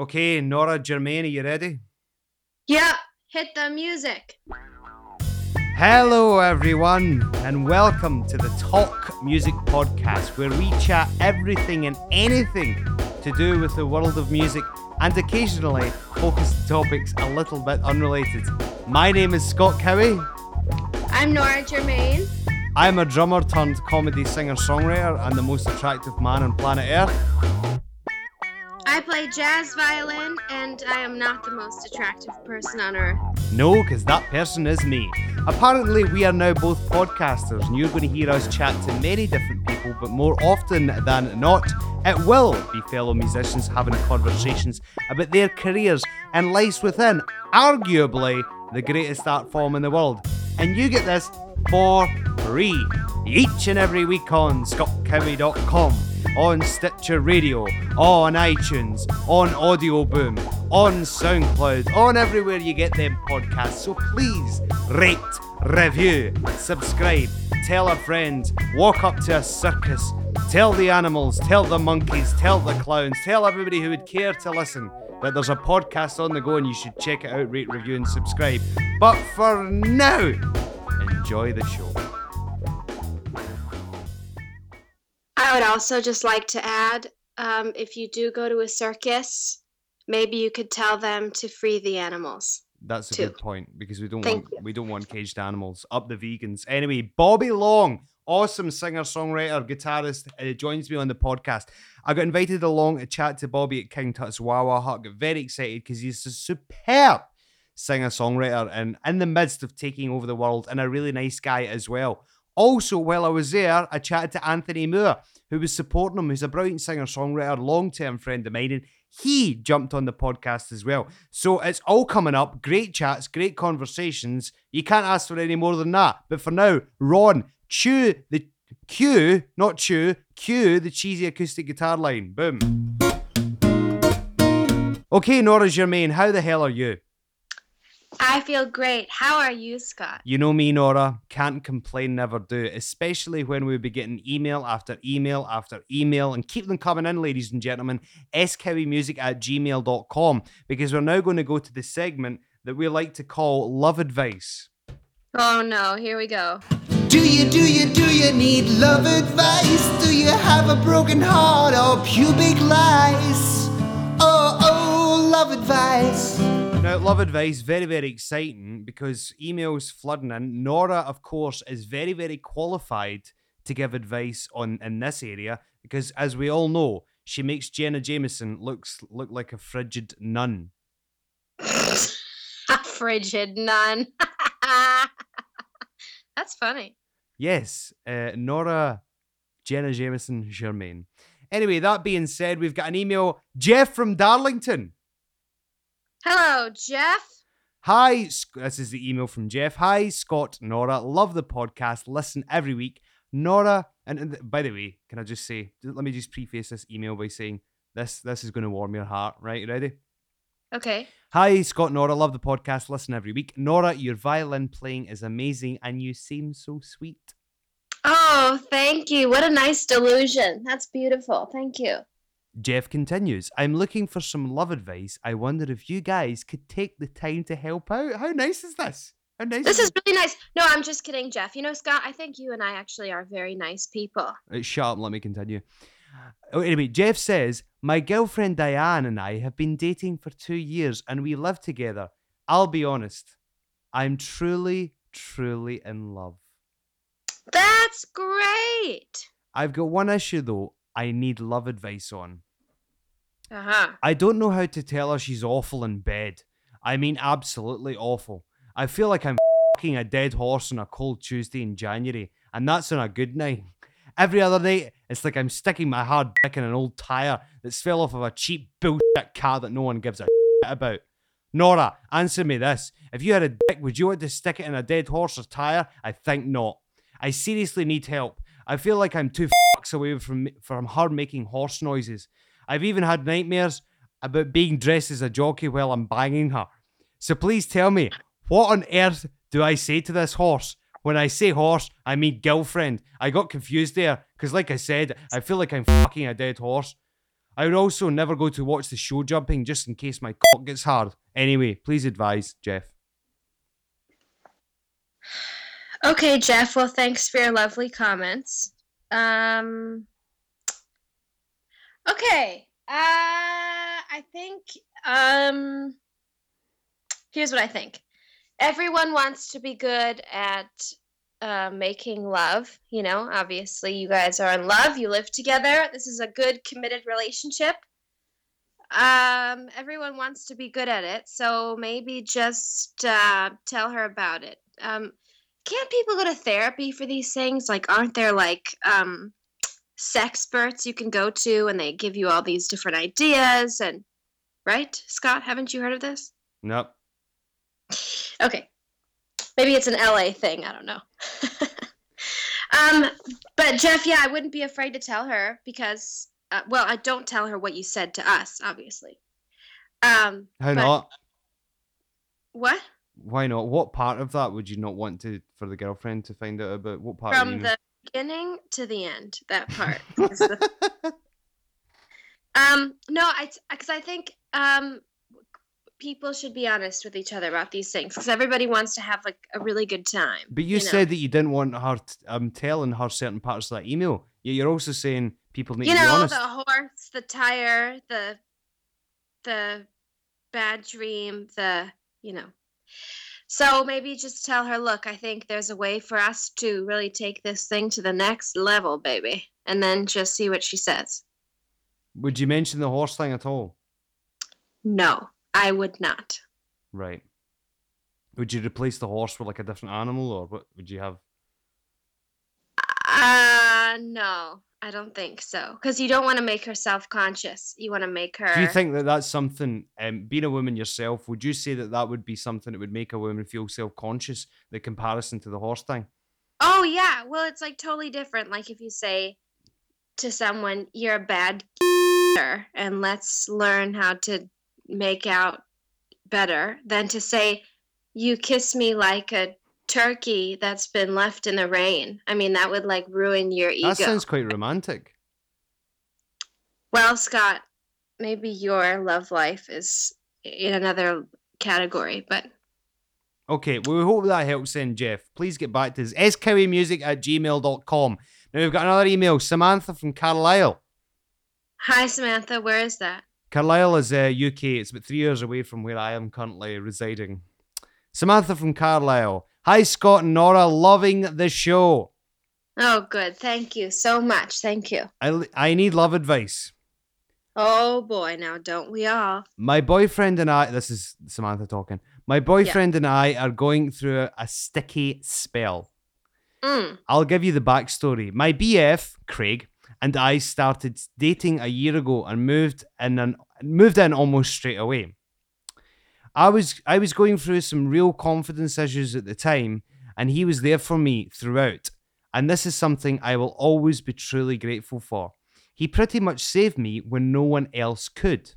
Okay, Nora Germain, are you ready? Yeah, hit the music. Hello, everyone, and welcome to the Talk Music Podcast, where we chat everything and anything to do with the world of music and occasionally focus on topics a little bit unrelated. My name is Scott Cowie. I'm Nora Germain. I'm a drummer turned comedy singer songwriter and the most attractive man on planet Earth. I play jazz violin, and I am not the most attractive person on earth. No, because that person is me. Apparently, we are now both podcasters, and you're going to hear us chat to many different people, but more often than not, it will be fellow musicians having conversations about their careers and lives within, arguably, the greatest art form in the world. And you get this for free each and every week on scottcowie.com, on Stitcher Radio, on iTunes, on Audio Boom, on SoundCloud, on everywhere you get them podcasts. So please rate, review, subscribe, tell a friend, walk up to a circus, tell the animals, tell the monkeys, tell the clowns, tell everybody who would care to listen that there's a podcast on the go and you should check it out, rate, review, and subscribe. But for now, enjoy the show. I would also just like to add um, if you do go to a circus, maybe you could tell them to free the animals. That's a Two. good point because we don't Thank want we don't want caged animals. Up the vegans. Anyway, Bobby Long, awesome singer songwriter guitarist, uh, joins me on the podcast. I got invited along to chat to Bobby at King Tut's Wah Wah Hut. Got very excited because he's a superb singer songwriter and in the midst of taking over the world and a really nice guy as well. Also, while I was there, I chatted to Anthony Moore, who was supporting him, He's a brilliant singer songwriter, long term friend of mine, and he jumped on the podcast as well. So it's all coming up. Great chats, great conversations. You can't ask for any more than that. But for now, Ron, chew the cue, not chew, cue the cheesy acoustic guitar line. Boom. Okay, Nora Germain, how the hell are you? I feel great. How are you, Scott? You know me, Nora. Can't complain, never do. Especially when we be getting email after email after email and keep them coming in, ladies and gentlemen. skowymusic at gmail.com because we're now going to go to the segment that we like to call Love Advice. Oh no, here we go. Do you, do you, do you need love advice? Do you have a broken heart or pubic lice? Oh, oh, love advice. Now, love advice, very, very exciting because emails flooding in. Nora, of course, is very, very qualified to give advice on in this area because, as we all know, she makes Jenna Jameson looks look like a frigid nun. A frigid nun. That's funny. Yes, uh, Nora Jenna Jameson Germain. Anyway, that being said, we've got an email. Jeff from Darlington. Hello, Jeff. Hi, this is the email from Jeff. Hi, Scott, Nora. Love the podcast. Listen every week. Nora, and, and by the way, can I just say, let me just preface this email by saying this this is going to warm your heart, right? You ready? Okay. Hi, Scott, Nora. Love the podcast. Listen every week. Nora, your violin playing is amazing and you seem so sweet. Oh, thank you. What a nice delusion. That's beautiful. Thank you. Jeff continues, I'm looking for some love advice. I wonder if you guys could take the time to help out. How nice is this? How nice This is is really nice. No, I'm just kidding, Jeff. You know, Scott, I think you and I actually are very nice people. Uh, Shut up, let me continue. Oh, anyway, Jeff says, My girlfriend Diane and I have been dating for two years and we live together. I'll be honest, I'm truly, truly in love. That's great. I've got one issue though, I need love advice on. Uh huh. I don't know how to tell her she's awful in bed. I mean, absolutely awful. I feel like I'm fing a dead horse on a cold Tuesday in January, and that's on a good night. Every other night, it's like I'm sticking my hard dick in an old tyre that's fell off of a cheap bullshit car that no one gives a shit about. Nora, answer me this. If you had a dick, would you want to stick it in a dead horse's tyre? I think not. I seriously need help. I feel like I'm two away from from her making horse noises. I've even had nightmares about being dressed as a jockey while I'm banging her. So please tell me, what on earth do I say to this horse? When I say horse, I mean girlfriend. I got confused there because, like I said, I feel like I'm fucking a dead horse. I would also never go to watch the show jumping just in case my cock gets hard. Anyway, please advise, Jeff. Okay, Jeff. Well, thanks for your lovely comments. Um. Okay. Uh, I think. Um. Here's what I think. Everyone wants to be good at uh, making love. You know, obviously, you guys are in love. You live together. This is a good, committed relationship. Um, everyone wants to be good at it, so maybe just uh, tell her about it. Um, can't people go to therapy for these things? Like, aren't there like um, sexperts you can go to, and they give you all these different ideas? And right, Scott, haven't you heard of this? Nope. Okay, maybe it's an LA thing. I don't know. um, but Jeff, yeah, I wouldn't be afraid to tell her because, uh, well, I don't tell her what you said to us, obviously. Um, How but- not? What? Why not? What part of that would you not want to for the girlfriend to find out about? What part? From you- the beginning to the end, that part. the- um, no, I because I think um, people should be honest with each other about these things because everybody wants to have like a really good time. But you, know? said that you didn't want her t- um telling her certain parts of that email. Yet you're also saying people need you to be honest. You know the horse, the tire, the the bad dream, the you know. So maybe just tell her, look, I think there's a way for us to really take this thing to the next level, baby, and then just see what she says. Would you mention the horse thing at all? No, I would not. Right. Would you replace the horse with like a different animal, or what would you have? Uh no, I don't think so. Because you don't want to make her self-conscious. You want to make her. Do you think that that's something? Um, being a woman yourself, would you say that that would be something that would make a woman feel self-conscious? The comparison to the horse thing. Oh yeah, well it's like totally different. Like if you say to someone, "You're a bad," er," and let's learn how to make out better, than to say, "You kiss me like a turkey that's been left in the rain." I mean, that would like ruin your ego. That sounds quite romantic. Well, Scott, maybe your love life is in another category, but Okay, well, we hope that helps then, Jeff. Please get back to us. skowymusic at gmail.com. Now we've got another email, Samantha from Carlisle. hi Samantha, where is that? Carlisle is uh, UK. It's about three hours away from where I am currently residing. Samantha from Carlisle. Hi, Scott and Nora. Loving the show. Oh, good. Thank you so much. Thank you. I, I need love advice. Oh boy, now don't we all? My boyfriend and I, this is Samantha talking. My boyfriend and I are going through a, a sticky spell. Mm. I'll give you the backstory. My BF, Craig, and I started dating a year ago and moved in and moved in almost straight away. I was I was going through some real confidence issues at the time, and he was there for me throughout. And this is something I will always be truly grateful for. He pretty much saved me when no one else could.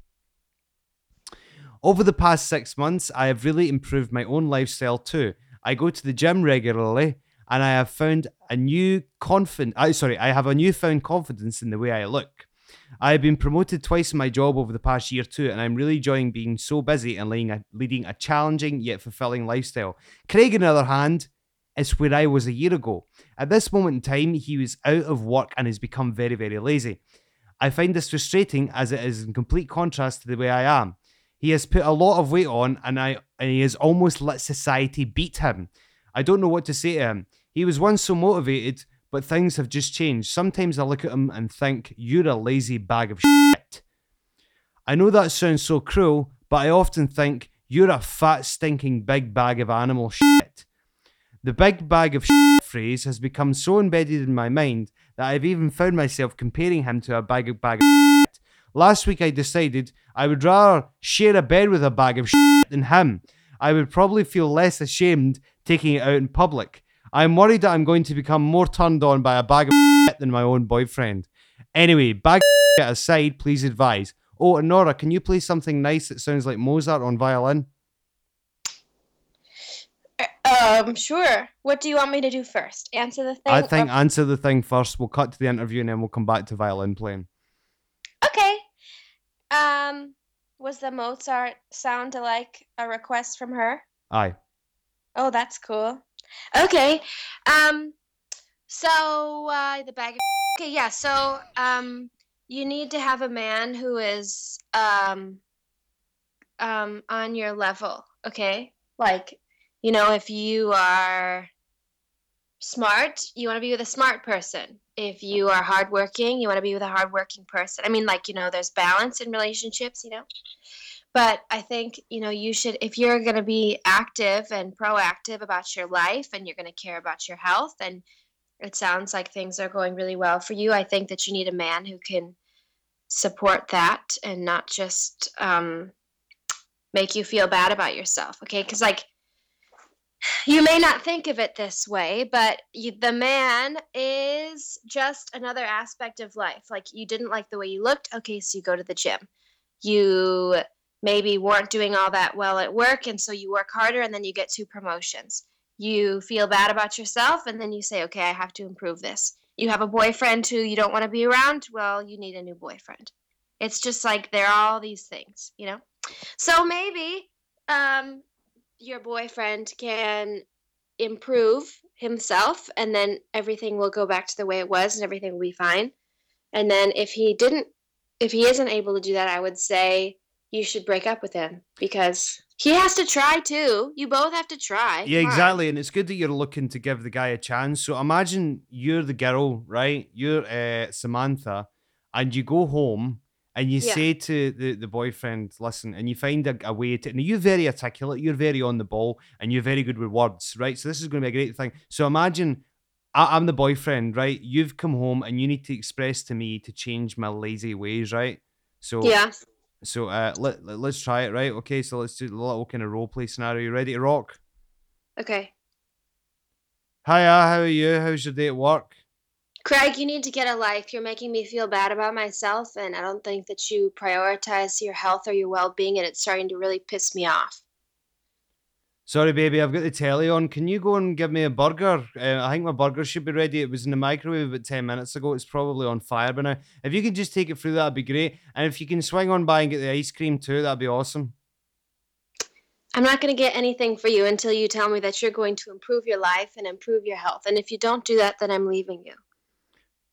Over the past six months, I have really improved my own lifestyle too. I go to the gym regularly, and I have found a new confident. I sorry, I have a newfound confidence in the way I look. I have been promoted twice in my job over the past year too, and I'm really enjoying being so busy and leading a, leading a challenging yet fulfilling lifestyle. Craig, on the other hand, is where I was a year ago. At this moment in time, he was out of work and has become very, very lazy. I find this frustrating as it is in complete contrast to the way I am. He has put a lot of weight on, and I and he has almost let society beat him. I don't know what to say to him. He was once so motivated, but things have just changed. Sometimes I look at him and think, "You're a lazy bag of shit." I know that sounds so cruel, but I often think you're a fat, stinking big bag of animal shit. The big bag of shit phrase has become so embedded in my mind that I've even found myself comparing him to a bag of bag of shit. Last week I decided I would rather share a bed with a bag of shit than him. I would probably feel less ashamed taking it out in public. I'm worried that I'm going to become more turned on by a bag of shit than my own boyfriend. Anyway, bag of shit aside, please advise. Oh, and Nora, can you play something nice that sounds like Mozart on violin? Um, sure. What do you want me to do first? Answer the thing. I think or- answer the thing first. We'll cut to the interview and then we'll come back to violin playing. Okay. Um, was the Mozart sound like a request from her? Aye. Oh, that's cool. Okay. Um, so uh, the bag. Of- okay, yeah. So um, you need to have a man who is um, um, on your level. Okay, like you know, if you are smart, you want to be with a smart person. If you are hardworking, you want to be with a hardworking person. I mean, like you know, there's balance in relationships. You know. But I think, you know, you should, if you're going to be active and proactive about your life and you're going to care about your health, and it sounds like things are going really well for you, I think that you need a man who can support that and not just um, make you feel bad about yourself. Okay. Because, like, you may not think of it this way, but you, the man is just another aspect of life. Like, you didn't like the way you looked. Okay. So you go to the gym. You maybe weren't doing all that well at work and so you work harder and then you get two promotions. You feel bad about yourself and then you say okay i have to improve this. You have a boyfriend who you don't want to be around? Well you need a new boyfriend. It's just like there are all these things you know? So maybe um, your boyfriend can improve himself and then everything will go back to the way it was and everything will be fine. And then if he didn't if he isn't able to do that i would say you should break up with him because he has to try too. You both have to try. Yeah, Come on. exactly. And it's good that you're looking to give the guy a chance. So imagine you're the girl, right? You're uh, Samantha, and you go home and you Yeah. say to the, the boyfriend, listen, and you find a, a way to, and you're very articulate, you're very on the ball, and you're very good with words, right? So this is going to be a great thing. So imagine I, I'm the boyfriend, right? You've come home and you need to express to me to change my lazy ways, right? So Yeah. So uh, let, let us try it, right? Okay, so let's do a little kind of role play scenario. You ready to rock? Okay. Hiya, how are you? How's your day at work? Craig, you need to get a life. You're making me feel bad about myself, and I don't think that you prioritize your health or your well being, and it's starting to really piss me off. Sorry, baby, I've got the telly on. Can you go and give me a burger? Uh, I think my burger should be ready. It was in the microwave about 10 minutes ago. It's probably on fire by now. If you could just take it through, that'd be great. And if you can swing on by and get the ice cream too, that'd be awesome. I'm not going to get anything for you until you tell me that you're going to improve your life and improve your health. And if you don't do that, then I'm leaving you.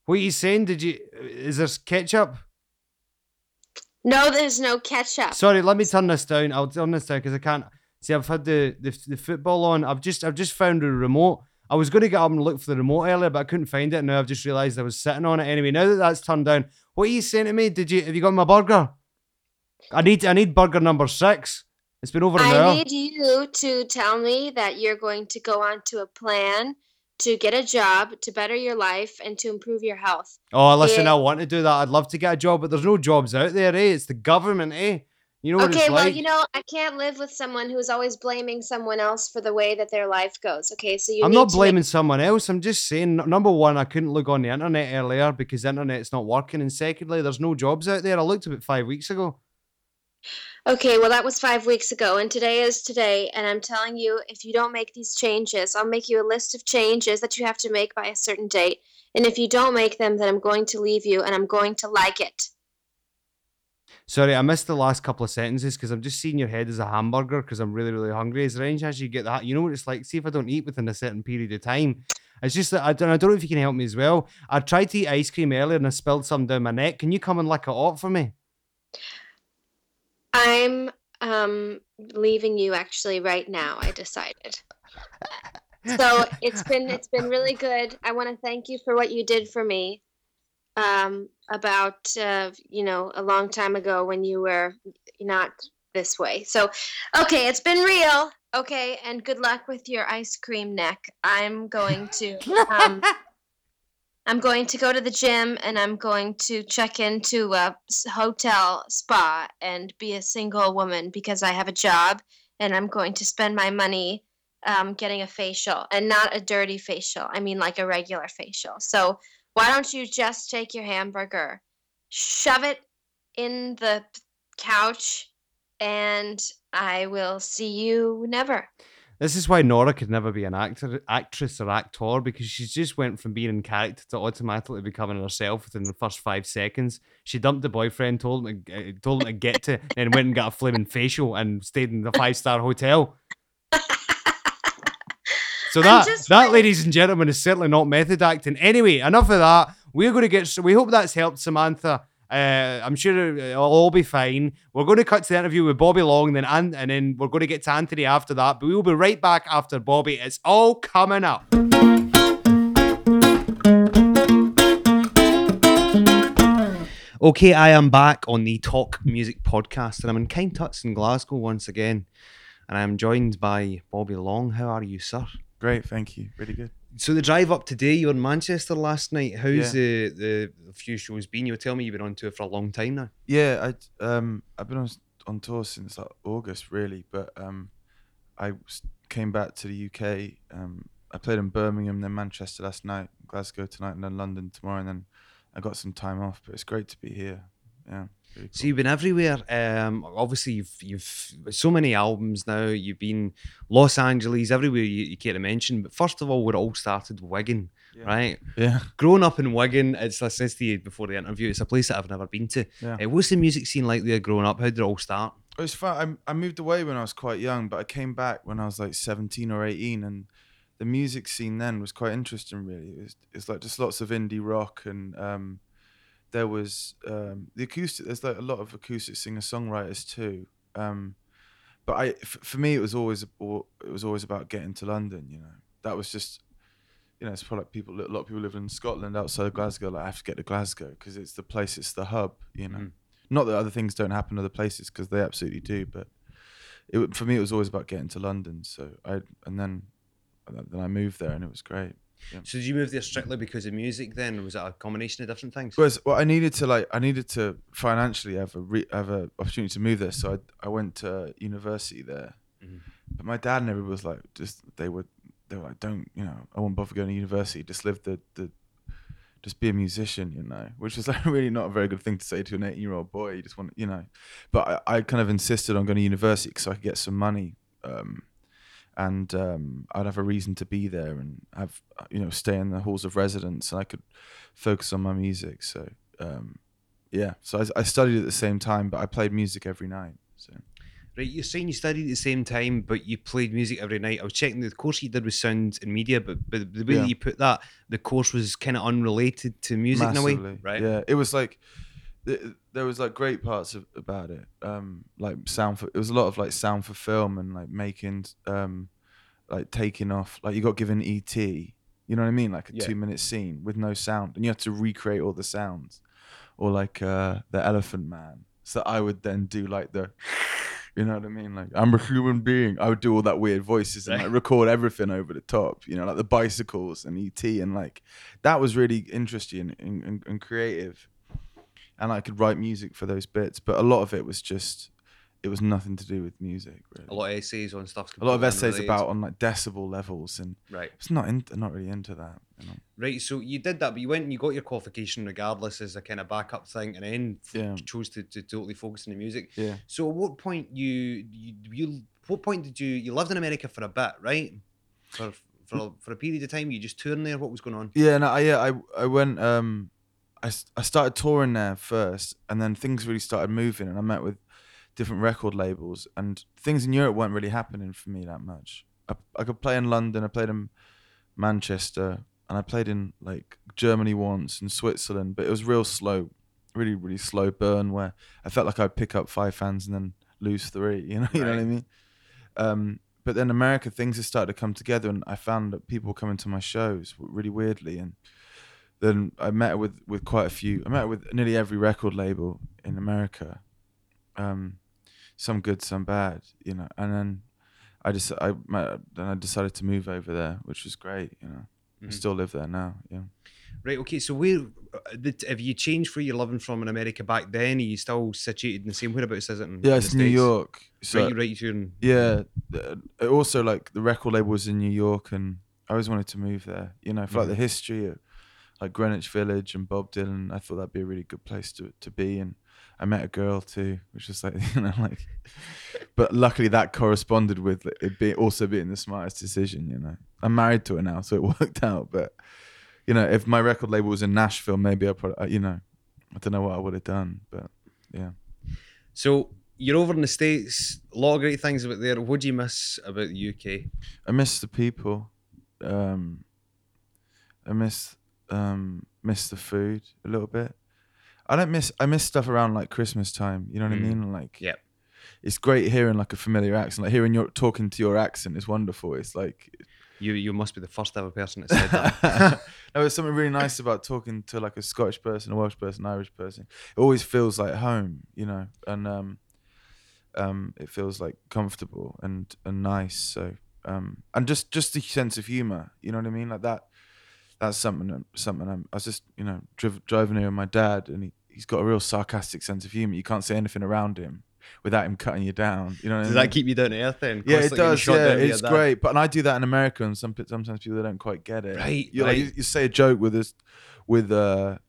What are you saying? Did you. Is there ketchup? No, there's no ketchup. Sorry, let me turn this down. I'll turn this down because I can't see. I've had the, the the football on. I've just I've just found the remote. I was going to get up and look for the remote earlier, but I couldn't find it. And now I've just realised I was sitting on it anyway. Now that that's turned down, what are you saying to me? Did you have you got my burger? I need I need burger number six. It's been over an I hour. need you to tell me that you're going to go on to a plan to get a job, to better your life, and to improve your health. oh, listen, Yeah. I want to do that. I'd love to get a job, but there's no jobs out there, eh? It's the government, eh? You know what okay, well, like. you know, I can't live with someone who's always blaming someone else for the way that their life goes. Okay, so you I'm not blaming someone else. I'm just saying, number one, I couldn't look on the internet earlier because the internet's not working. And secondly, there's no jobs out there. I looked about five weeks ago. Okay, well, that was five weeks ago, and today is today. And I'm telling you, if you don't make these changes, I'll make you a list of changes that you have to make by a certain date. And if you don't make them, then I'm going to leave you, and I'm going to like it. Sorry, I missed the last couple of sentences because I'm just seeing your head as a hamburger because I'm really, really hungry. Is there any chance you get that? You know what it's like? See if I don't eat within a certain period of time. It's just that I don't, I don't know if you can help me as well. I tried to eat ice cream earlier and I spilled some down my neck. Can you come and lick it off for me? I'm um leaving you actually right now. I decided. So it's been it's been really good. I want to thank you for what you did for me. Um, about uh, you know a long time ago when you were not this way. So, okay, it's been real. Okay, and good luck with your ice cream neck. I'm going to um, I'm going to go to the gym and I'm going to check into a hotel spa and be a single woman because I have a job and I'm going to spend my money um, getting a facial and not a dirty facial. I mean, like a regular facial. So, why don't you just take your hamburger, shove it in the couch, and I will see you never. This is why Nora could never be an actor, actress or actor because she just went from being in character to automatically becoming herself within the first five seconds. She dumped the boyfriend, told him, uh, told him to get to, and went and got a flaming facial and stayed in the five star hotel. So that just that, like- ladies and gentlemen, is certainly not method acting. Anyway, enough of that. We're going to get. We hope that's helped, Samantha. Uh, I'm sure it'll all be fine. We're going to cut to the interview with Bobby Long, then and, and then we're going to get to Anthony after that. But we will be right back after Bobby. It's all coming up. Okay, I am back on the Talk Music podcast, and I'm in King Tuts in Glasgow once again, and I'm joined by Bobby Long. How are you, sir? Great, thank you. Really good. So the drive up today, you were in Manchester last night. How's the, the the few shows been? You were telling me you've been on tour for a long time now. Yeah, I um I've been on on tour since like August really, but um I came back to the UK. Um, I played in Birmingham, then Manchester last night, Glasgow tonight, and then London tomorrow, and then I got some time off. But it's great to be here. Yeah. Really So you've been everywhere. Um, obviously you've you've so many albums now. You've been Los Angeles, everywhere you, you care to mention. But first of all, we're all started, Wigan, Yeah. right? Yeah. Growing up in Wigan, it's I said to you before the interview, it's a place that I've never been to. Yeah. Uh, what's the music scene like there growing up? How did it all start? It was fun. I, I moved away when I was quite young, but I came back when I was like 17 or 18, and the music scene then was quite interesting. Really, it was, it's like just lots of indie rock, and um, there was um, the acoustic. There's like a lot of acoustic singer songwriters too. Um, but I, f- for me, it was always it was always about getting to London. You know, that was just. You know, it's probably like people. A lot of people live in Scotland outside of Glasgow. Like, I have to get to Glasgow because it's the place. It's the hub. You know, Mhm. not that other things don't happen other places because they absolutely do but it for me it was always about getting to london so i and then then i moved there and it was great So did you move there strictly because of music then? Or was it a combination of different things? Whereas, well, I needed to like I needed to financially have a re- have a opportunity to move there, so I I went to university there. Mhm. But my dad and everybody was like, just they were they were like, don't you know, I won't bother going to university. Just live the the, just be a musician, you know, which was like really not a very good thing to say to an eighteen year old boy. You just want, you know, but I, I kind of insisted on going to university so I could get some money. Um, and um, I'd have a reason to be there and have you know stay in the halls of residence and I could focus on my music. So um, yeah, so I, I studied at the same time, but I played music every night. So Right, you're saying you studied at the same time, but you played music every night. I was checking the course you did was sound and media, but but the way Yeah. that you put that, the course was kind of unrelated to music in a way, right? Yeah, it was like th- there was like great parts of, about it. Um, like sound for it was a lot of like sound for film and like making um, like taking off. Like you got given ET, you know what I mean, like a Yeah. two minute scene with no sound, and you had to recreate all the sounds, or like uh, the Elephant Man. So I would then do like the. You know what I mean? Like I'm a human being. I would do all that weird voices and like record everything over the top. You know, like the bicycles and ET and like that was really interesting and, and, and creative and I could write music for those bits but a lot of it was just it was nothing to do with music really A lot of essays on stuff. a lot of essays unrelated. about on like decibel levels and Right, it's not in, not really into that you know? right. So you did that, but you went and you got your qualification regardless as a kind of backup thing, and then Yeah. chose to, to totally focus on the music. yeah So at what point you you you what point did you you lived in America for a bit, right? For for a, for a period of time, you just touring there. What was going on? yeah no I, yeah I I went um I, I started touring there first and then things really started moving and I met with different record labels and things in Europe weren't really happening for me that much. I, I could play in London I played in Manchester and I played in like Germany once and Switzerland but it was real slow really really slow burn where I felt like I'd pick up five fans and then lose three you know you know what I mean? Um but then America things have started to come together and I found that people were coming to my shows really weirdly and then I met with with quite a few. I met with nearly every record label in America, um, some good, some bad, you know. And then I just I met, then I decided to move over there, which was great, you know. I Mhm. still live there now, yeah. Right. Okay. So where uh, have you changed where you're living from in America back then? Are you still situated in the same whereabouts is it? In, Yeah, in it's the New States? York. So right. Right. You're in. yeah, also like the record label was in New York, and I always wanted to move there. You know, for like Mhm. the history of like Greenwich Village and Bob Dylan, I thought that'd be a really good place to to be. And I met a girl too, which was like you know like, but luckily that corresponded with it being also being the smartest decision. You know, I'm married to her now, so it worked out. But you know, if my record label was in Nashville, maybe I probably you know, I don't know what I would have done, but yeah. So you're over in the states. A lot of great things about there. What do you miss about the UK? I miss the people. Um, I miss um, miss the food a little bit. I don't miss. I miss stuff around like Christmas time. You know what Mm. I mean? Like, yeah. it's great hearing like a familiar accent. Like hearing your talking to your accent is wonderful. It's like You you must be the first ever person that said that. no, there's something really nice about talking to like a Scottish person, a Welsh person, Irish person. It always feels like home, you know, and um, um, it feels like comfortable and and nice. So um, and just just the sense of humor, you know what I mean, like that. That's something something I'm, I was just you know driv- driving here with my dad, and he he's got a real sarcastic sense of humor. You can't say anything around him without him cutting you down. You know Does I mean? that keep you down to earth then? Yeah, it does. Yeah, down by your it's great. But and I do that in America, and some sometimes people don't quite get it. Right, You like you, you say a joke with a with a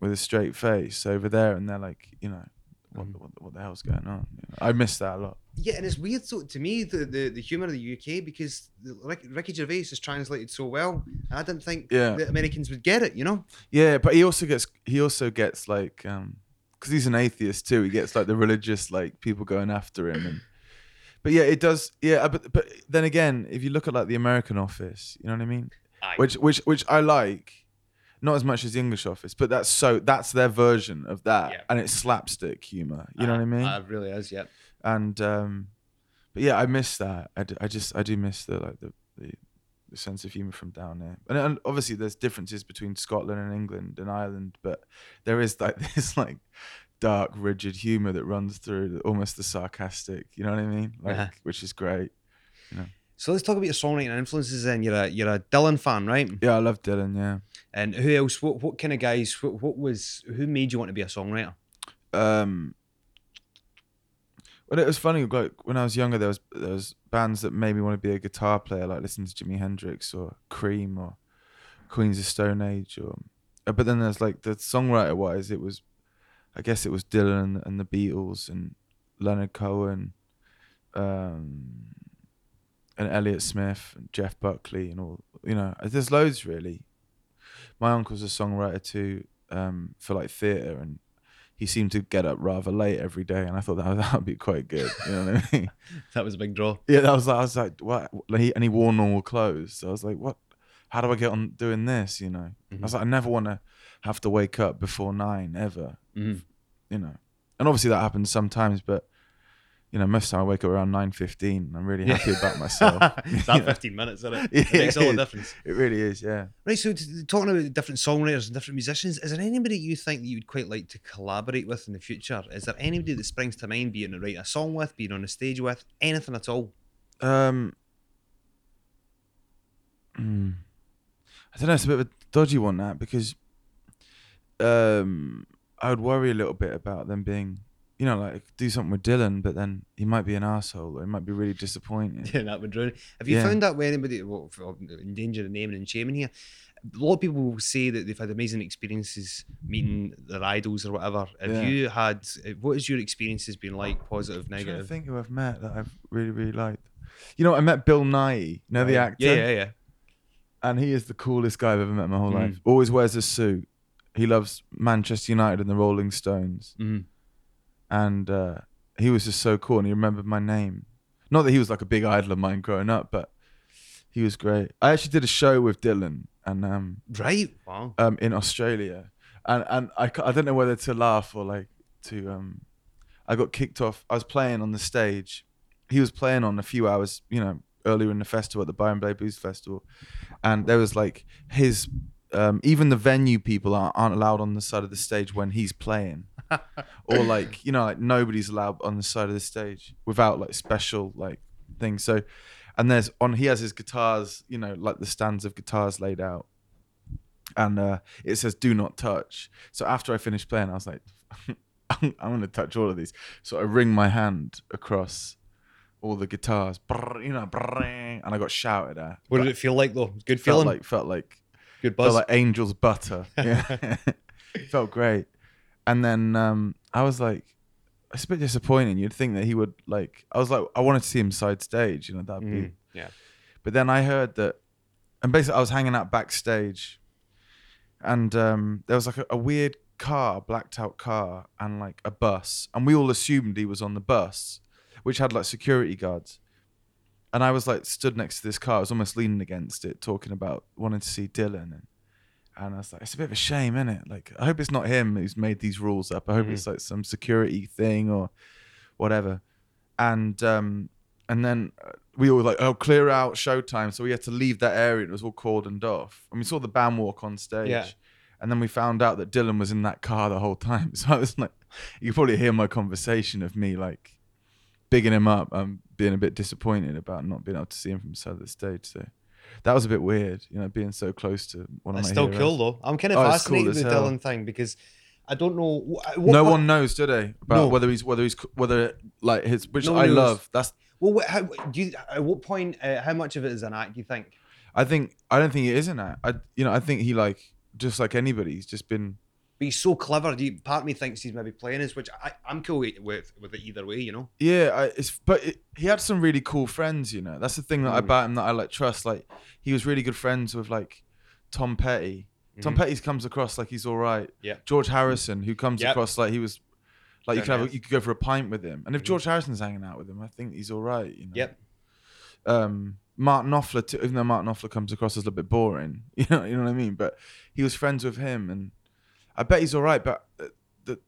with a straight face over there, and they're like, you know, what Mm. what, what the hell's going on? You know, I miss that a lot. Yeah, and it's weird. So to me, the the, the humor of the UK because the, Rick, Ricky Gervais is translated so well, and I didn't think Yeah. the Americans would get it. You know? Yeah, but he also gets he also gets like um because he's an atheist too. He gets like the religious like people going after him and. But yeah, it does. Yeah, but but then again, if you look at like the American Office, you know what I mean. Aye. which which which I like, not as much as the English Office, but that's so that's their version of that, Yeah. and it's slapstick humor. You know what I mean? Uh, It really is. Yeah. and um, but yeah, I miss that. I, d- I just I do miss the like the, the the sense of humor from down there, and, and obviously there's differences between Scotland and England and Ireland, but there is like this like dark, rigid humor that runs through almost the sarcastic. You know what I mean? Like, Uh-huh. which is great. So let's talk about your songwriting influences. Then you're a you're a Dylan fan, right? Yeah, I love Dylan. Yeah. And who else? What what kind of guys? What, what was who made you want to be a songwriter? um well it was funny like when i was younger there was there was bands that made me want to be a guitar player like listening to jimi hendrix or cream or queens of stone age or uh, but then there's like the songwriter wise it was i guess it was dylan and the beatles and leonard cohen um and Elliot smith and jeff buckley and all you know there's loads really my uncle's a songwriter too um for like theater and he seemed to get up rather late every day, and I thought that that would be quite good. You know what I mean? That was a big draw. yeah, that was like I was like, what? Like, he, and he wore normal clothes, so I was like, what? How do I get on doing this? You know, I was like, I never want to have to wake up before nine ever. Mhm. You know, and obviously that happens sometimes, but you know, most of the time I wake up around nine fifteen. I'm really happy about myself. it's that 15 minutes, isn't it? Yeah, it makes all the difference. It really is, yeah. Right, so talking about different songwriters and different musicians, is there anybody you think that you'd quite like to collaborate with in the future? Is there anybody that springs to mind, being to write a song with, being on a stage with, anything at all? Um, hmm. I don't know. It's a bit of a dodgy one that because um, I would worry a little bit about them being, you know, like do something with Dylan, but then he might be an asshole or he might be really disappointed. Yeah, that would drown. Have you Yeah. found that with anybody, well, in danger of naming and shaming here? A lot of people will say that they've had amazing experiences meeting their idols or whatever. Have Yeah. you had, uh, what has your experiences been like, positive, I'm trying to negative? think who I've met that I've really really liked. You know, I met Bill Nighy. You know the actor. Yeah, yeah, yeah. and he is the coolest guy I've ever met in my whole Mm. life. Always wears a suit. He loves Manchester United and the Rolling Stones. Mhm. And uh, he was just so cool and he remembered my name. Not that he was like a big idol of mine growing up, but he was great. I actually did a show with Dylan and um, Right. Wow. um in Australia. And and I, I don't know whether to laugh or like to um I got kicked off. I was playing on the stage. He was playing on a few hours, you know, earlier in the festival at the Byron Bay Blues Festival. And there was like his um, even the venue people aren't, aren't allowed on the side of the stage when he's playing. or like, you know, like nobody's allowed on the side of the stage without like special like things. So and there's on he has his guitars, you know, like the stands of guitars laid out and uh, it says "Do not touch." So after I finished playing, I was like, "I'm, I'm going to touch all of these." So I ring my hand across all the guitars, brrr, you know, brrr, and I got shouted at. What did it feel like though? Good felt feeling. like felt like Good felt like angel's butter. Yeah, felt great. And then um, I was like, it's a bit disappointing. You'd think that he would like. I was like, I wanted to see him side stage. You know, that'd be. Mm, yeah. But then I heard that, and basically I was hanging out backstage, and um, there was like a, a weird car, blacked out car, and like a bus, and we all assumed he was on the bus, which had like security guards. And I was like stood next to this car. I was almost leaning against it, talking about wanting to see Dylan, and and I was like, it's a bit of a shame, isn't it? Like, I hope it's not him who's made these rules up. I hope Mhm. it's like some security thing or whatever. And um, and then uh, we all were like, oh, clear out showtime. So we had to leave that area. It was all cordoned off. And we saw the band walk on stage. Yeah. And then we found out that Dylan was in that car the whole time. So I was like, you could probably hear my conversation of me like bigging him up. I'm being a bit disappointed about not being able to see him from the side of the stage. So that was a bit weird, you know, being so close to one of my still heroes. cool though. I'm kind of Oh, it's cool fascinated as with the hell. Dylan thing because I don't know. wh- at what no one knows, do they? About No. whether he's whether he's whether like his which No I knows. love. That's Well, how do you? At what point? Uh, how much of it is an act? Do you think? I think I don't think it is an act. I you know I think he like just like anybody. He's just been But he's so clever. Do you, part of me thinks he's maybe playing us, which I, I'm cool with, with it either way. You know. yeah. I, it's but it, he had some really cool friends. You know that's the thing that Mm. about him that I like trust. Like he was really good friends with like Tom Petty. Tom Mhm. Petty comes across like he's all right. Yeah. George Harrison, who comes Yep. across like he was. Like you could have, a, you could go for a pint with him, and if Mhm. George Harrison's hanging out with him, I think he's all right. You know? Yep. um, Martin Knopfler, too, even though Martin Knopfler comes across as a little bit boring, you know, you know what I mean. But he was friends with him, and I bet he's all right. But uh, the,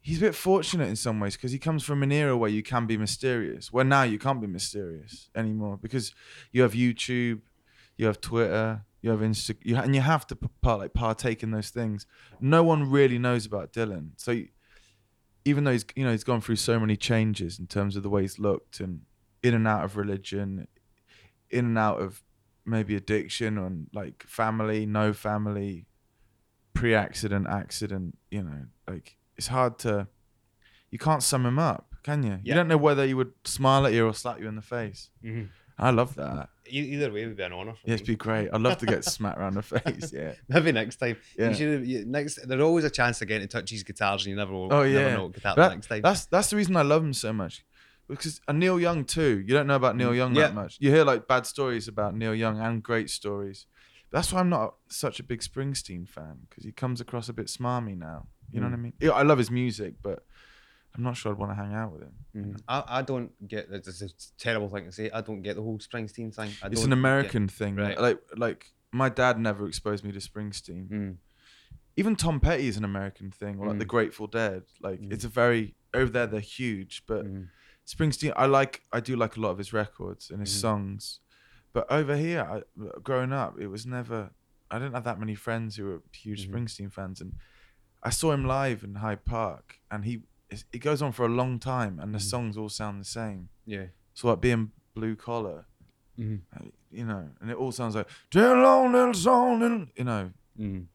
he's a bit fortunate in some ways because he comes from an era where you can be mysterious. Where now you can't be mysterious anymore because you have YouTube, you have Twitter, you have Insta, you and you have to part, like partake in those things. No one really knows about Dylan, so. you- Even though he's, you know, he's gone through so many changes in terms of the way he's looked and in and out of religion, in and out of maybe addiction and like family, no family, pre-accident, accident. You know, like it's hard to. You can't sum him up, can you? You Yeah. don't know whether he would smile at you or slap you in the face. Mhm. I love that. E- Either way would be an honor. for Yeah, it'd be great. I'd love to get smacked around the face. Yeah. Maybe next time. Yeah. You should. You, next, there's always a chance to get to touch his guitars, and you never. Oh, never yeah. know what happen That- next time. That's that's the reason I love him so much. Because and Neil Young too. You don't know about Neil Young Mm, Yeah. that much. You hear like bad stories about Neil Young and great stories. That's why I'm not such a big Springsteen fan because he comes across a bit smarmy now. You know Mm. what I mean? Yeah, I love his music, but I'm not sure I'd want to hang out with him. Mhm. I, I don't get. It's a terrible thing to say. I don't get the whole Springsteen thing. I It's don't an get- American thing. Right. Like like my dad never exposed me to Springsteen. Mm. Even Tom Petty is an American thing, or like the Mm. Grateful Dead. Like Mm. it's a very over there they're huge, but. Springsteen, I like, I do like a lot of his records and his Mhm. songs, but over here, I, growing up, it was never. I didn't have that many friends who were huge Mhm. Springsteen fans, and I saw him live in Hyde Park, and he it goes on for a long time, and the Mhm. songs all sound the same. Yeah. So like being blue collar, Mhm. uh, you know, and it all sounds like "Dear long little song," little-" you know. Mhm.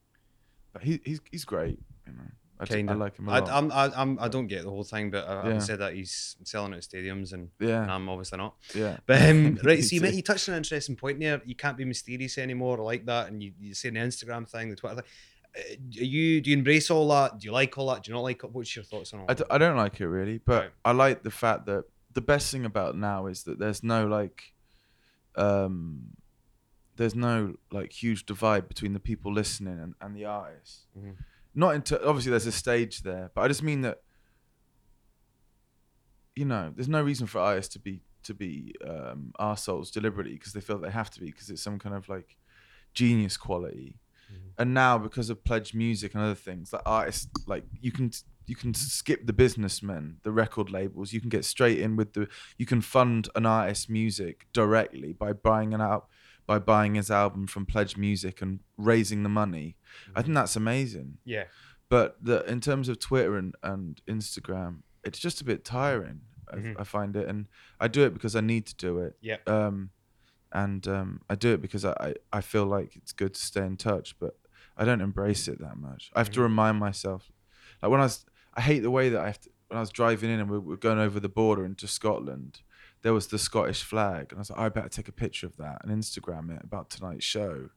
But he he's he's great, you know. I, I Kinda. like him a I, lot. I'm, I, I'm, I don't get the whole thing, but I, Yeah. having said that, he's selling out stadiums, and, and I'm obviously not. yeah. But um, right, so you, you touched on an interesting point there. You can't be mysterious anymore. Like that, and you you saying the Instagram thing, the Twitter thing. Uh, you do you embrace all that? Do you like all that? Do you not like it? What's your thoughts on all I, d- that? I don't like it really, but Right. I like the fact that the best thing about now is that there's no like, um, there's no like huge divide between the people listening and, and the artists. Mhm. Not into obviously there's a stage there, but I just mean that you know there's no reason for artists to be to be um, arseholes deliberately because they feel they have to be because it's some kind of like genius quality. Mhm. And now because of pledge music and other things, that artists like you can you can skip the businessmen, the record labels. You can get straight in with the. You can fund an artist's music directly by buying it out, by buying his album from Pledge Music and raising the money. I think that's amazing. Yeah. But the in terms of Twitter and, and Instagram, it's just a bit tiring. Mhm. I, I find it, and I do it because I need to do it. Yeah. Um, and um, I do it because I, I, I feel like it's good to stay in touch, but I don't embrace it that much. I have to Mhm. remind myself, like when I was, I hate the way that I have to. When I was driving in and we were going over the border into Scotland, there was the Scottish flag, and I was like, oh, I better take a picture of that and Instagram it about tonight's show.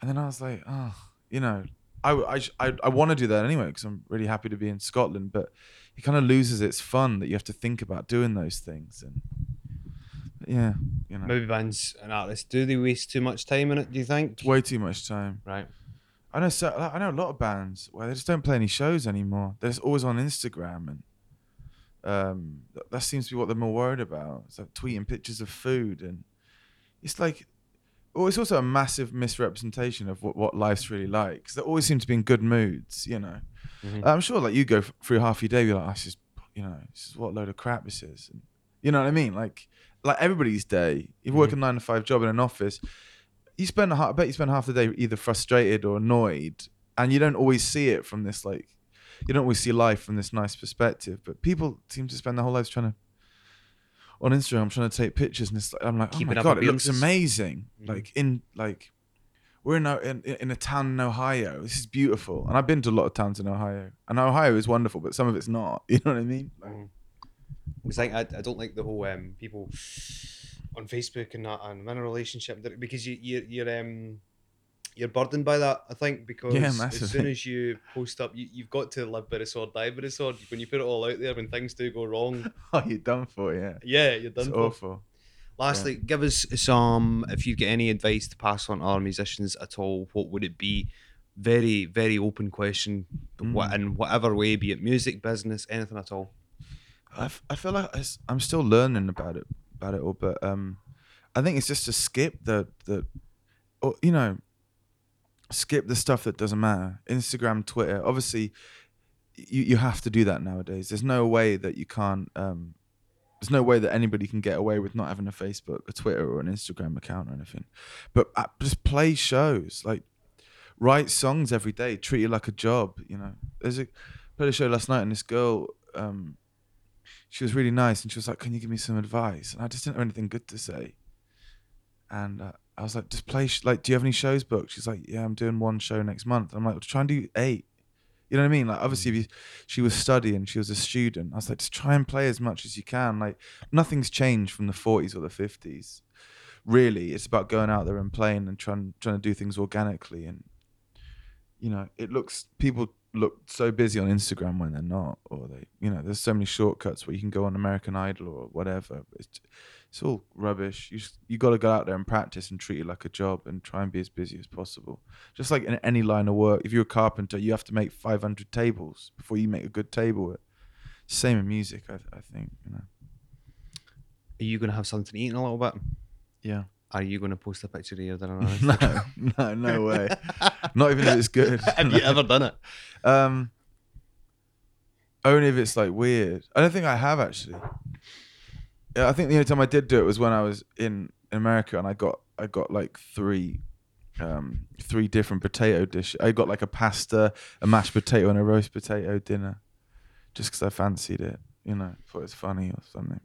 And then I was like, oh, you know, I I I, I want to do that anyway because I'm really happy to be in Scotland, but it kind of loses its fun that you have to think about doing those things and yeah, you know, Movie bands and artists do they waste too much time in it? Do you think? way too much time. Right. I know so I know a lot of bands where they just don't play any shows anymore. They're just always on Instagram and um that seems to be what they're more worried about. It's like tweeting pictures of food and it's like well, it's also a massive misrepresentation of what, what life's really like. 'Cause they always seem to be in good moods, you know. Mhm. I'm sure like you go f- through half your day, you're like, oh, this is, you know, this is what a load of crap this is. And, you know what I mean? Like, like everybody's day. You work a nine to five job in an office. You spend, I bet you spend half the day either frustrated or annoyed, and you don't always see it from this like, you don't always see life from this nice perspective. But people seem to spend their whole lives trying to, on Instagram, trying to take pictures, and it's like, I'm like, Keeping oh my up god, it looks amazing. Mhm. Like in like we're in a, in, in a town in Ohio. This is beautiful, and I've been to a lot of towns in Ohio, and Ohio is wonderful, but some of it's not. You know what I mean? Like, Because I, I, I don't like the whole um, people on Facebook and that and I'm in a relationship because you you you're um you're burdened by that. I think because as soon as you post up, you, you've got to live by the sword, die by the sword. When you put it all out there, when things do go wrong, oh, you're done for, yeah. yeah, you're done. It's for. awful. Lastly, give us some. If you get any advice to pass on to other musicians at all, what would it be? Very, very open question. What Mm. in whatever way, be it music, business, anything at all. I, f- I feel like I'm still learning about it about it all, but um, I think it's just to skip the the, or, you know, skip the stuff that doesn't matter. Instagram, Twitter, obviously, you you have to do that nowadays. There's no way that you can't. Um, there's no way that anybody can get away with not having a Facebook, a Twitter, or an Instagram account or anything. But uh, just play shows, like write songs every day. Treat it like a job. You know, there's a played a show last night, and this girl. Um, she was really nice and she was like, "Can you give me some advice?" And I just didn't have anything good to say. And uh, I was like, "Just play. Sh- like, do you have any shows booked?" She's like, "Yeah, I'm doing one show next month." I'm like, well, "Try and do eight. You know what I mean? Like, obviously, mm. you, she was studying, she was a student. I was like, "Just try and play as much as you can." Like, nothing's changed from the 40s or the 50s. Really, it's about going out there and playing and trying trying to do things organically. And you know, it looks people look so busy on Instagram when they're not, or they, you know, there's so many shortcuts where you can go on American Idol or whatever. It's, it's all rubbish. You just, you got to go out there and practice and treat it like a job and try and be as busy as possible. Just like in any line of work, if you're a carpenter, you have to make 500 tables before you make a good table. Same in music, I, I think. You know, Are you going to have something to eat in a little bit? yeah. Are you going to post a picture of your dinner on no, Instagram? no, no way. Not even if it's good. Have you ever done it? Um, only if it's like weird. I don't think I have actually. Yeah, I think the only time I did do it was when I was in America and I got I got like three, um, three different potato dishes. I got like a pasta, a mashed potato, and a roast potato dinner, just because I fancied it. You know, thought it was funny or something.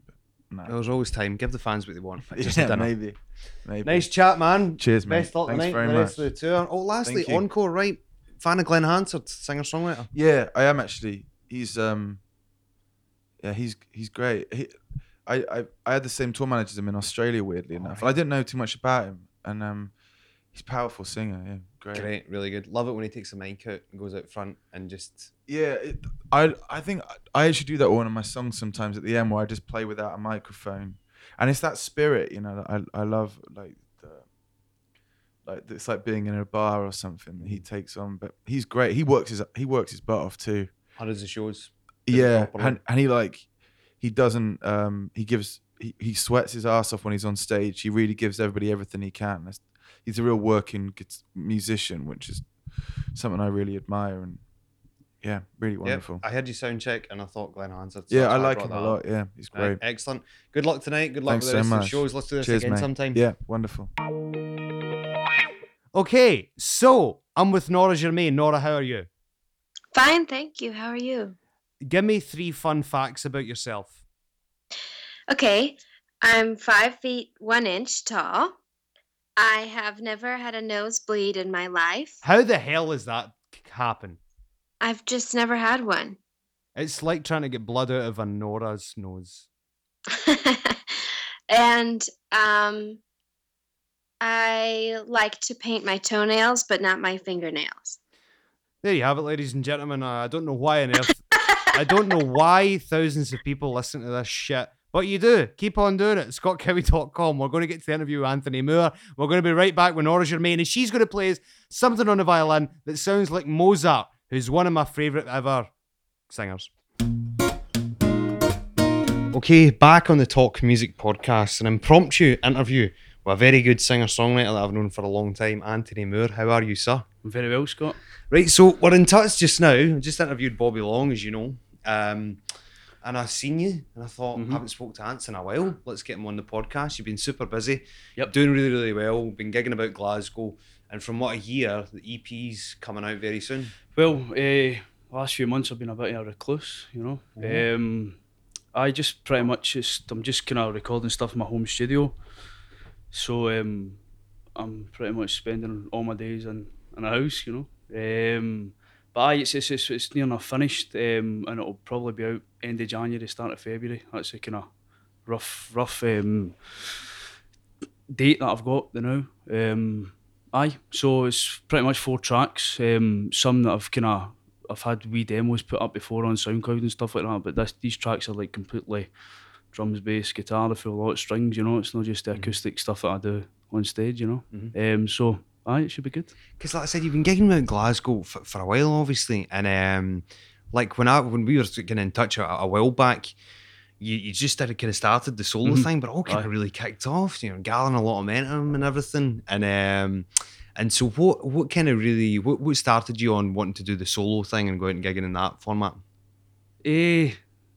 But no. There's always time. Give the fans what they want. Just yeah, maybe, maybe. Nice chat, man. Cheers, mate. Best luck Thanks tonight. very the rest much. of the tour. Oh, lastly, encore, right? Fan of Glen Hansard, singer songwriter. Yeah, I am actually. He's um, yeah, he's he's great. He, I, I I had the same tour manager as him in Australia, weirdly enough. And I didn't know too much about him, and um, he's a powerful singer. Yeah, great. Great, really good. Love it when he takes a mic out and goes out front and just. Yeah, it, I I think I actually do that with one of my songs sometimes at the end where I just play without a microphone, and it's that spirit, you know. That I I love like the. Like it's like being in a bar or something. that He takes on, but he's great. He works his he works his butt off too. Hundreds of shows. Yeah and, and he like he doesn't um he gives he, he sweats his ass off when he's on stage he really gives everybody everything he can That's, he's a real working musician which is something i really admire and yeah really Yep. wonderful I heard your sound check and I thought Glen Hansard. so yeah i like brought him a that up. lot yeah he's Right, great excellent. Good luck tonight. Good luck Thanks with so the rest of much. the shows. Let's do this cheers again mate sometime. yeah wonderful Okay, so I'm with Nora Germain. Nora, how are you? Fine, thank you. How are you? Give me three fun facts about yourself. Okay, I'm five feet one inch tall. I have never had a nosebleed in my life. How the hell is that c- happen? I've just never had one. It's like trying to get blood out of a Nora's nose. and um, I like to paint my toenails, but not my fingernails. There you have it, ladies and gentlemen. Uh, I don't know why on earth I don't know why thousands of people listen to this shit, but you do. Keep on doing it. ScottKelly.com. We're going to get to the interview with Anthony Moore. We're going to be right back with Nora Germain, and she's going to play something on the violin that sounds like Mozart, who's one of my favourite ever singers. Okay, back on the Talk Music podcast, an impromptu interview with a very good singer songwriter that I've known for a long time, Anthony Moore. How are you, sir? I'm very well, Scott. Right, so we're in touch just now. I just interviewed Bobby Long, as you know. Um, and I seen you and I thought, Mhm. I haven't spoke to Ants in a while. Let's get him on the podcast. You've been super busy. Yep. Doing really, really well. Been gigging about Glasgow. And from what I hear, the EP's coming out very soon. Well, uh, last few months I've been a bit of a recluse, you know. Mhm. Um, I just pretty much just I'm just kind of recording stuff in my home studio, so um, I'm pretty much spending all my days in, in a house, you know. Um, but aye, it's, it's, it's, it's near enough finished, um, and it'll probably be out end of January, start of February. That's a kind of rough, rough um, date that I've got now. Um, aye, so it's pretty much four tracks. Um, some that I've kind of I've had wee demos put up before on SoundCloud and stuff like that. But this, these tracks are like completely drums, bass, guitar, the full lot of strings. You know, it's not just the acoustic stuff that I do on stage. You know, Mhm. um, so aye, it should be good. Because like I said, you've been gigging about Glasgow for, for a while, obviously. And um, like when I when we were getting in touch a, a while back, you, you just kind of started the solo Mhm. thing, but all kind of really kicked off. You know, gathering a lot of momentum and everything. And um, and so what what kind of really what, what started you on wanting to do the solo thing and go out and gigging in that format? Eh,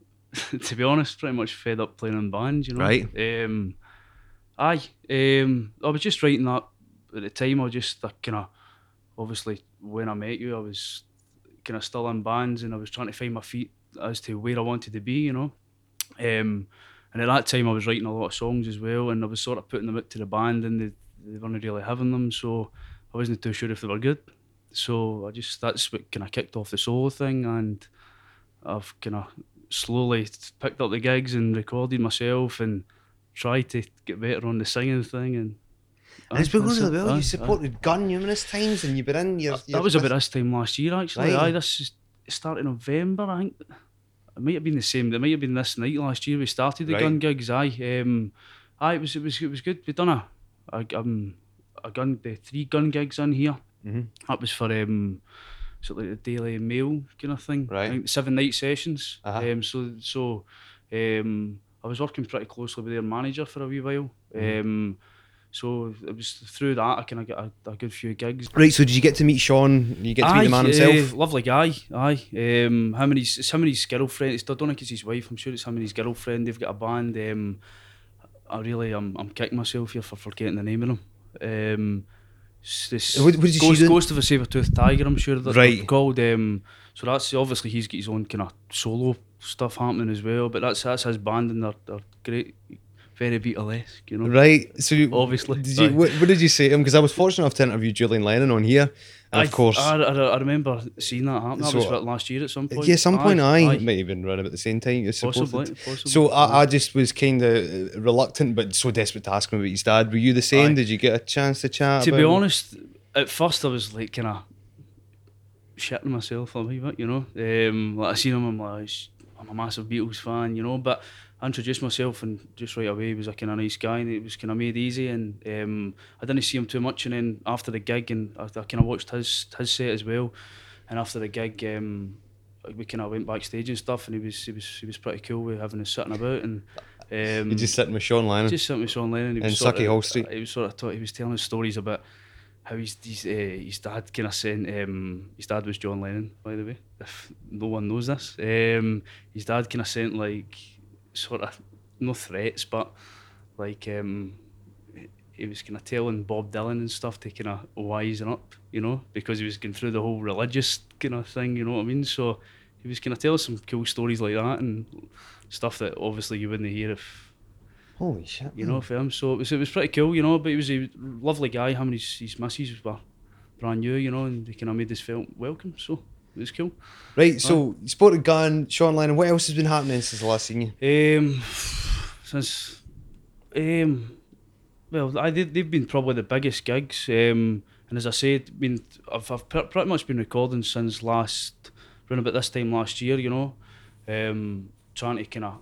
to be honest, pretty much fed up playing in bands, you know. Right. Um, aye. Um, I was just writing that at the time. I was just kind of, obviously, when I met you, I was kind of still in bands, and I was trying to find my feet as to where I wanted to be, you know. Um, and at that time, I was writing a lot of songs as well, and I was sort of putting them out to the band, and they, they weren't really having them, so I wasn't too sure if they were good. So I just that's what kind of kicked off the solo thing, and I've kind of slowly picked up the gigs and recorded myself and tried to get better on the singing thing. And, And it's been going really well. You supported Gun numerous times, and you've been in your. Your that was about this time last year, actually. Right. Aye, this is started November, I think. It might have been the same. It might have been this night last year. We started the Right. gun gigs. Aye, um, aye, it was it was it was good. We done a, a um a gun the three gun gigs in here. Mhm. That was for um, so like the Daily Mail kind of thing. Right. seven night sessions. Uh-huh. Um, so so, um, I was working pretty closely with their manager for a wee while. Mhm. Um, so it was through that I kind of got a, a good few gigs. Right. So did you get to meet Sean? You get to meet the man himself. eh, lovely guy. Aye. Um, him and his, it's him and his girlfriend. It's, I don't think it's his wife. I'm sure it's him and his girlfriend. They've got a band. Um, I really, I'm, I'm kicking myself here for forgetting the name of them. Um, this What- what Ghost. Ghost of a Saber-toothed Tiger. I'm sure that Right. called. Um, so that's obviously he's got his own kind of solo stuff happening as well. But that's that's his band and they're, they're great, very Beatlesque, you know. Right. So you- Obviously. Did you, what, what did you say to him? Because I was fortunate enough to interview Julian Lennon on here, and I- of course, I, I, I remember seeing that happen. That was about last year at some point. yeah, some point I might even run about the same time. You. Possibly, possibly. So I, I just was kind of reluctant, but so desperate to ask him about his dad. Were you the same? Aye. Did you get a chance to chat? to be him? honest, at first I was like kind of shitting myself a wee bit, you know. Um, like I seen him, I'm like, I'm a massive Beatles fan, you know. But I introduced myself and just right away he was a kind of nice guy and it was kind of made easy. And um, I didn't see him too much. And then after the gig, and I, I kind of watched his his set as well. And after the gig, um, we kind of went backstage and stuff, and he was he was he was pretty cool with having us sitting about and. Um, you just sitting with Sean Lennon. just sent me Sean Lennon. He was Sauchiehall Street. He was sort of he was telling us stories about how his his, uh, his dad kind of sent um, his dad was John Lennon by the way. If no one knows this, um, his dad kind of sent like sort of no threats, but like um, he was kind of telling Bob Dylan and stuff to kind of wisen up, you know, because he was going through the whole religious kind of thing, you know what I mean? So he was kind of telling some cool stories like that and stuff that obviously you wouldn't hear if Holy shit! you know, for him. So it was it was pretty cool, you know. But he was a lovely guy. Him and his his missus were brand new, you know, and they kind of made this felt welcome. So it was cool. Right. So you spotted Gun, Sean Lennon. What else has been happening since the last seen you? Um, since um, well, I did, they've been probably the biggest gigs. Um, and as I said, been I've, I've pre- pretty much been recording since last around about this time last year, you know. um, trying to kind of.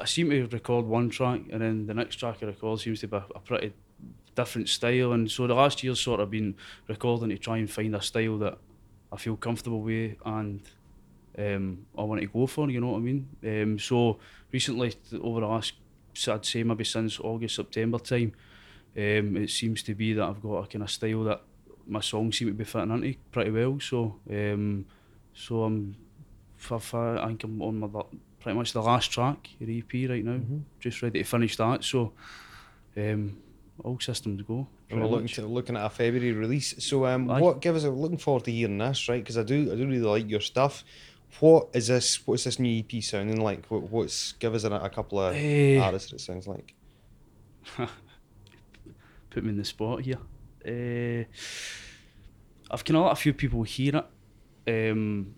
I seem to record one track, and then the next track I record seems to be a, a pretty different style. And so the last year's sort of been recording to try and find a style that I feel comfortable with and um, I want to go for. You know what I mean? Um, so recently, over the last, I'd say maybe since August September time, um, it seems to be that I've got a kind of style that my songs seem to be fitting into pretty well. So um, so I'm, I think I'm on my pretty much the last track the EP right now. Just ready to finish that. So um, all systems go. And we're looking to looking at a February release. So um, Aye. what give us? I'm looking forward to hearing this, right? Because I do, I do really like your stuff. What is this? What's this new EP sounding like? What, what's give us a, a couple of Eh. artists that it sounds like? put me in the spot here. Uh, I've kind of let a few people hear it. Um,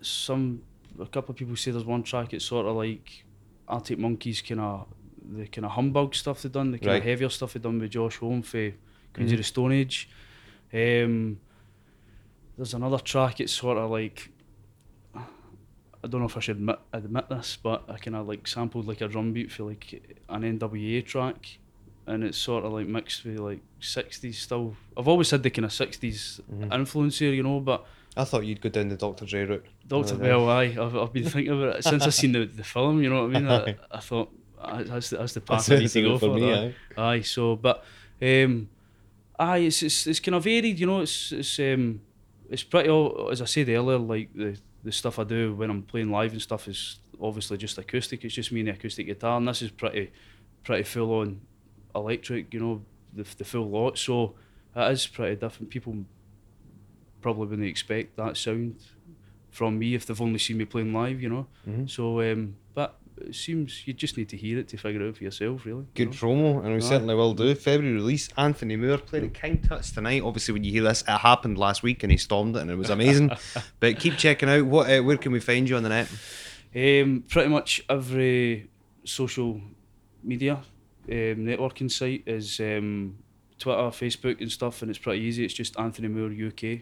some, a couple of people say there's one track. It's sort of like Arctic Monkeys, kind of the kind of humbug stuff they've done, the kind Right. of heavier stuff they've done with Josh Homme for Queens of the Stone Age. Um, there's another track. It's sort of like. I don't know if I should admit, admit this, but I kind of like sampled like a drum beat for like an NWA track, and it's sort of like mixed with like 60s still. I've always had the kind of 60s influence here, you know, but I thought you'd go down the Dr. Dre route. Dr. Bell, aye, I've, I've been thinking about it since I've seen the, the film, you know what I mean? I, I thought that's the, that's the path I need to go for me, aye. aye, so, but, um, aye, it's, it's, it's kind of varied, you know, it's, it's, um, it's pretty, all, as I said earlier, like the, the stuff I do when I'm playing live and stuff is obviously just acoustic, it's just me and the acoustic guitar, and this is pretty, pretty full on electric, you know, the, the full lot, so it is pretty different. People probably wouldn't expect that sound from me if they've only seen me playing live, you know. Mhm. So, um, but it seems you just need to hear it to figure it out for yourself, really. you Good know. promo, and we Aye. certainly will do. February release, Anthony Moore played at King Tuts tonight. Obviously, when you hear this, it happened last week and he stormed it and it was amazing. but keep checking out. What? Uh, where can we find you on the net? Um, pretty much every social media um, networking site is um, Twitter, Facebook, and stuff, and it's pretty easy. It's just Anthony Moore UK,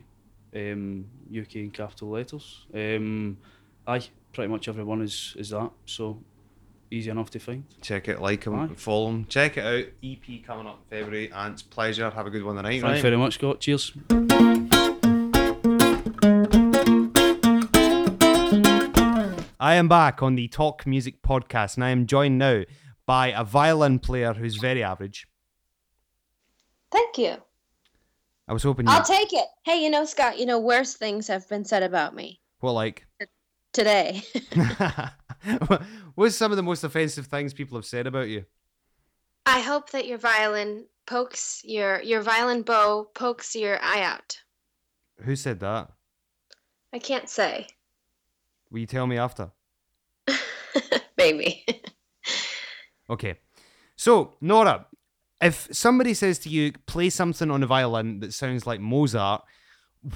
um, UK in capital letters. Um, aye, pretty much everyone is is that. So easy enough to find. Check it, like him, Aye. follow him. Check it out. EP coming up in February, and it's a pleasure. Have a good one tonight. Thanks right? very much, Scott. Cheers. I am back on the Talk Music podcast, and I am joined now by a violin player who's very average. Thank you. I was hoping you. I'll take it. Hey, you know, Scott, you know, worse things have been said about me what like? Today. What's some of the most offensive things people have said about you? I hope that your violin pokes your your violin bow pokes your eye out. Who said that? I can't say. Will you tell me after? Maybe. Okay. So, Nora, if somebody says to you, play something on a violin that sounds like Mozart,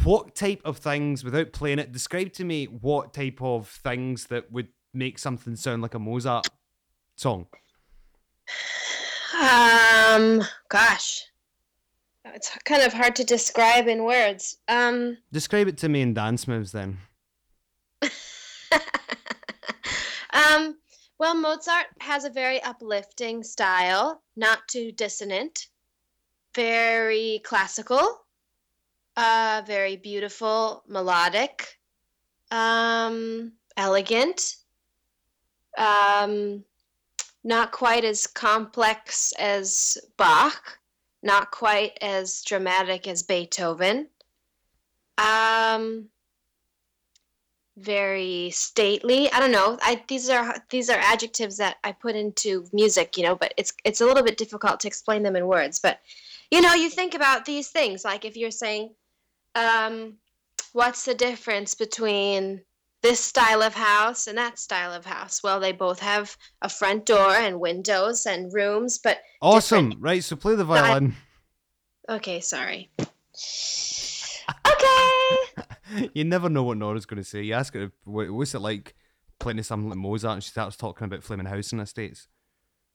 what type of things, without playing it, describe to me what type of things that would make something sound like a Mozart song? um, gosh, it's kind of hard to describe in words. Um, Describe it to me in dance moves then. um, well, Mozart has a very uplifting style, not too dissonant, very classical, uh, very beautiful, melodic, um, elegant, um, not quite as complex as Bach, not quite as dramatic as Beethoven. Um, very stately. I don't know. I these are these are adjectives that I put into music, you know, but it's it's a little bit difficult to explain them in words. But you know, you think about these things like if you're saying, um, what's the difference between this style of house and that style of house? Well, they both have a front door and windows and rooms, but Awesome. Right, so play the violin. okay, sorry. Okay. you never know what Nora's going to say. You ask her, "Wha- what's it like playing to something like Mozart, and she starts talking about Flaming House in the States.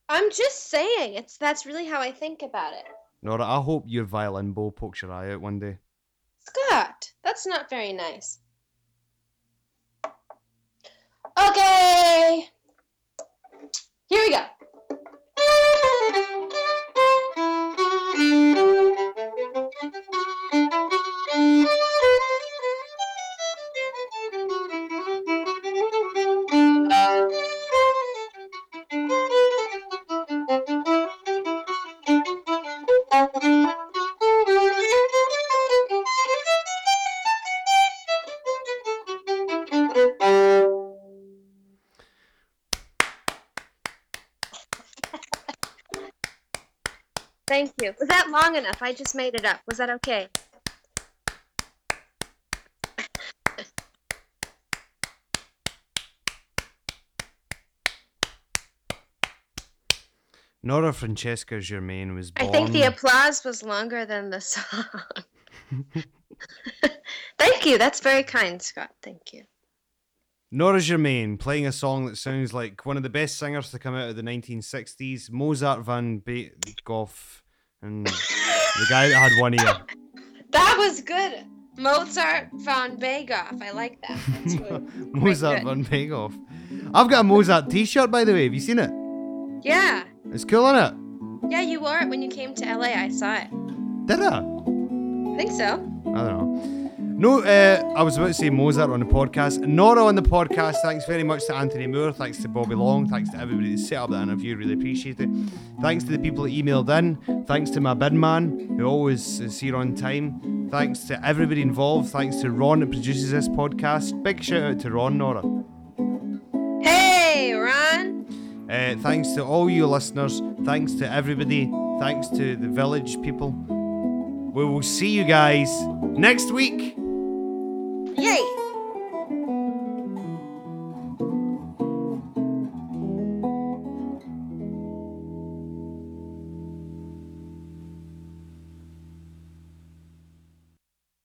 I'm just saying, it's that's really how I think about it. Nora, I hope your violin bow pokes your eye out one day. Scott, that's not very nice. Okay. Here we go. Long enough? I just made it up. Was that okay? Nora Francesca Germain was born. I think the applause was longer than the song. Thank you. That's very kind, Scott. Thank you. Nora Germain playing a song that sounds like one of the best singers to come out of the 1960s, Mozart van Beethoven and the guy that had one ear. That was good. Mozart von Bagoff. I like that. That's Mozart good. van Gogh. I've got a Mozart t-shirt, by the way. Have you seen it? Yeah. It's cool, isn't it? Yeah, you wore it when you came to LA. I saw it. Did I? I think so. I don't know. No, uh, I was about to say Mozart on the podcast. Nora on the podcast. Thanks very much to Anthony Moore. Thanks to Bobby Long. Thanks to everybody that set up that interview. Really appreciate it. Thanks to the people that emailed in. Thanks to my bin man who always is here on time. Thanks to everybody involved. Thanks to Ron that produces this podcast. Big shout out to Ron, Nora. Hey, Ron. Uh, thanks to all you listeners. Thanks to everybody. Thanks to the village people. We will see you guys next week. Yay.